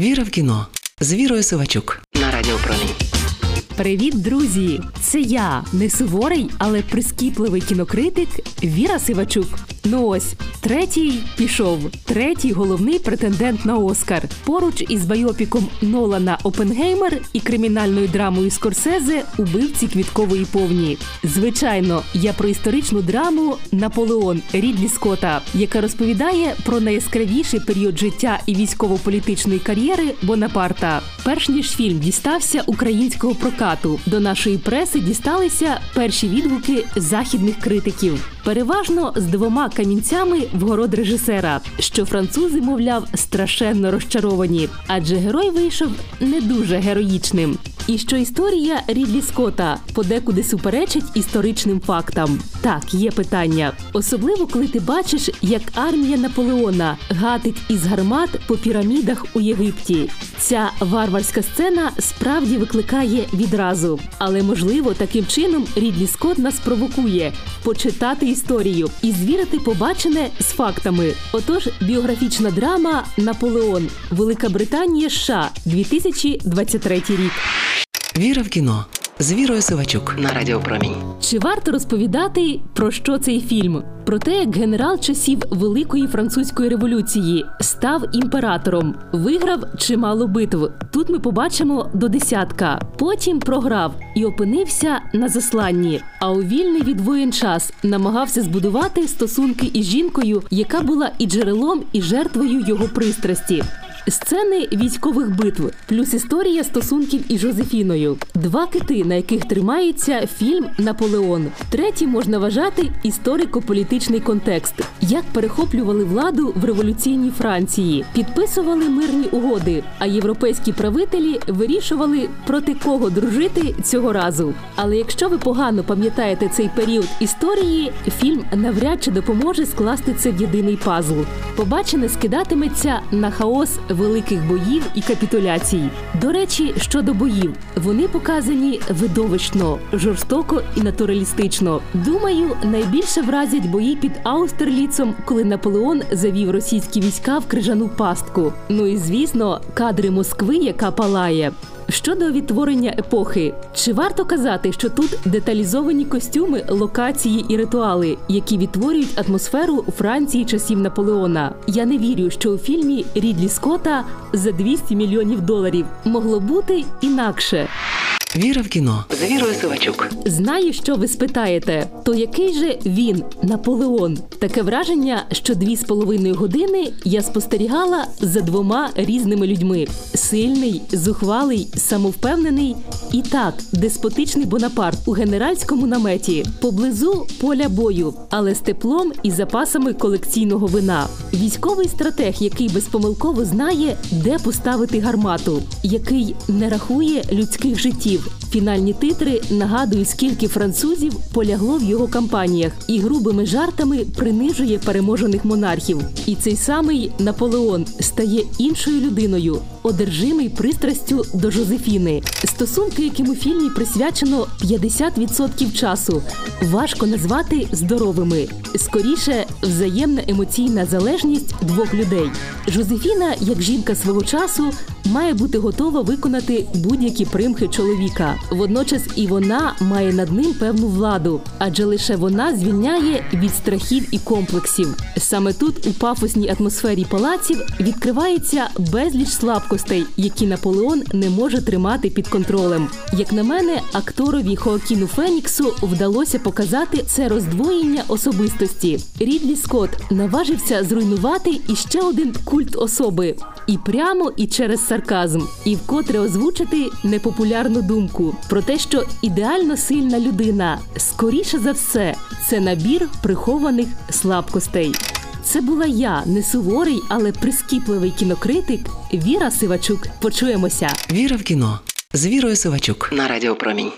Віра в кіно з Вірою Сивачук на Радіо Промінь. Привіт, друзі! Це я, не суворий, але прискіпливий кінокритик Віра Сивачук. Ну ось третій пішов. Третій головний претендент на Оскар. Поруч із байопіком Нолана Опенгеймер і кримінальною драмою Скорсезе убивці квіткової повні. Звичайно, я про історичну драму Наполеон Рідлі Скотта, яка розповідає про найяскравіший період життя і військово-політичної кар'єри Бонапарта. Перш ніж фільм дістався українського прокату, до нашої преси дісталися перші відгуки західних критиків. Переважно з двома камінцями в город режисера, що французи, мовляв, страшенно розчаровані, адже герой вийшов не дуже героїчним. І що історія Рідлі Скотта подекуди суперечить історичним фактам. Так, є питання. Особливо, коли ти бачиш, як армія Наполеона гатить із гармат по пірамідах у Єгипті. Ця варварська сцена справді викликає відразу. Але можливо, таким чином Рідлі Скотт нас провокує почитати історію і звірити побачене з фактами. Отож, біографічна драма Наполеон, Велика Британія, США, 2023 рік. Віра в кіно з Вірою Сивачук на Радіо Промінь. Чи варто розповідати про що цей фільм? Про те, як генерал часів Великої французької революції став імператором, виграв чимало битв. Тут ми побачимо до десятка. Потім програв і опинився на засланні. А у вільний від воєн час намагався збудувати стосунки із жінкою, яка була і джерелом, і жертвою його пристрасті. Сцени військових битв, плюс історія стосунків із Жозефіною, два кити, на яких тримається фільм Наполеон. Третій можна вважати історико-політичний контекст, як перехоплювали владу в революційній Франції, підписували мирні угоди, а європейські правителі вирішували проти кого дружити цього разу. Але якщо ви погано пам'ятаєте цей період історії, фільм навряд чи допоможе скласти це в єдиний пазл. Побачене скидатиметься на хаос великих боїв і капітуляцій. До речі, щодо боїв, вони показані видовищно, жорстоко і натуралістично. Думаю, найбільше вразять бої під Аустерліцом, коли Наполеон завів російські війська в крижану пастку. Ну і звісно, кадри Москви, яка палає. Щодо відтворення епохи, чи варто казати, що тут деталізовані костюми, локації і ритуали, які відтворюють атмосферу Франції часів Наполеона? Я не вірю, що у фільмі Рідлі Скотта за 200 мільйонів доларів могло бути інакше. Віра в кіно з Вірою Сивачук. Знаю, що ви спитаєте, то який же він Наполеон? Таке враження, що дві з половиною години я спостерігала за двома різними людьми: сильний, зухвалий, самовпевнений і так, деспотичний Бонапарт у генеральському наметі, поблизу поля бою, але з теплом і запасами колекційного вина. Військовий стратег, який безпомилково знає, де поставити гармату, який не рахує людських життів. Фінальні титри нагадують, скільки французів полягло в його кампаніях і грубими жартами принижує переможених монархів. І цей самий Наполеон стає іншою людиною, одержимий пристрастю до Жозефіни. Стосунки, яким у фільмі присвячено 50% часу, важко назвати здоровими. Скоріше, взаємна емоційна залежність двох людей. Жозефіна, як жінка свого часу, має бути готова виконати будь-які примхи чоловіка. Водночас і вона має над ним певну владу, адже лише вона звільняє від страхів і комплексів. Саме тут, у пафосній атмосфері палаців, відкривається безліч слабкостей, які Наполеон не може тримати під контролем. Як на мене, акторові Хоакіну Феніксу вдалося показати це роздвоєння особистості. Рідлі Скотт наважився зруйнувати іще один культ особи і прямо, і через сарказм, і вкотре озвучити непопулярну думку про те, що ідеально сильна людина, скоріше за все, це набір прихованих слабкостей. Це була я, не суворий, але прискіпливий кінокритик Віра Сивачук. Почуємося. Віра в кіно з Вірою Сивачук на Радіо Промінь.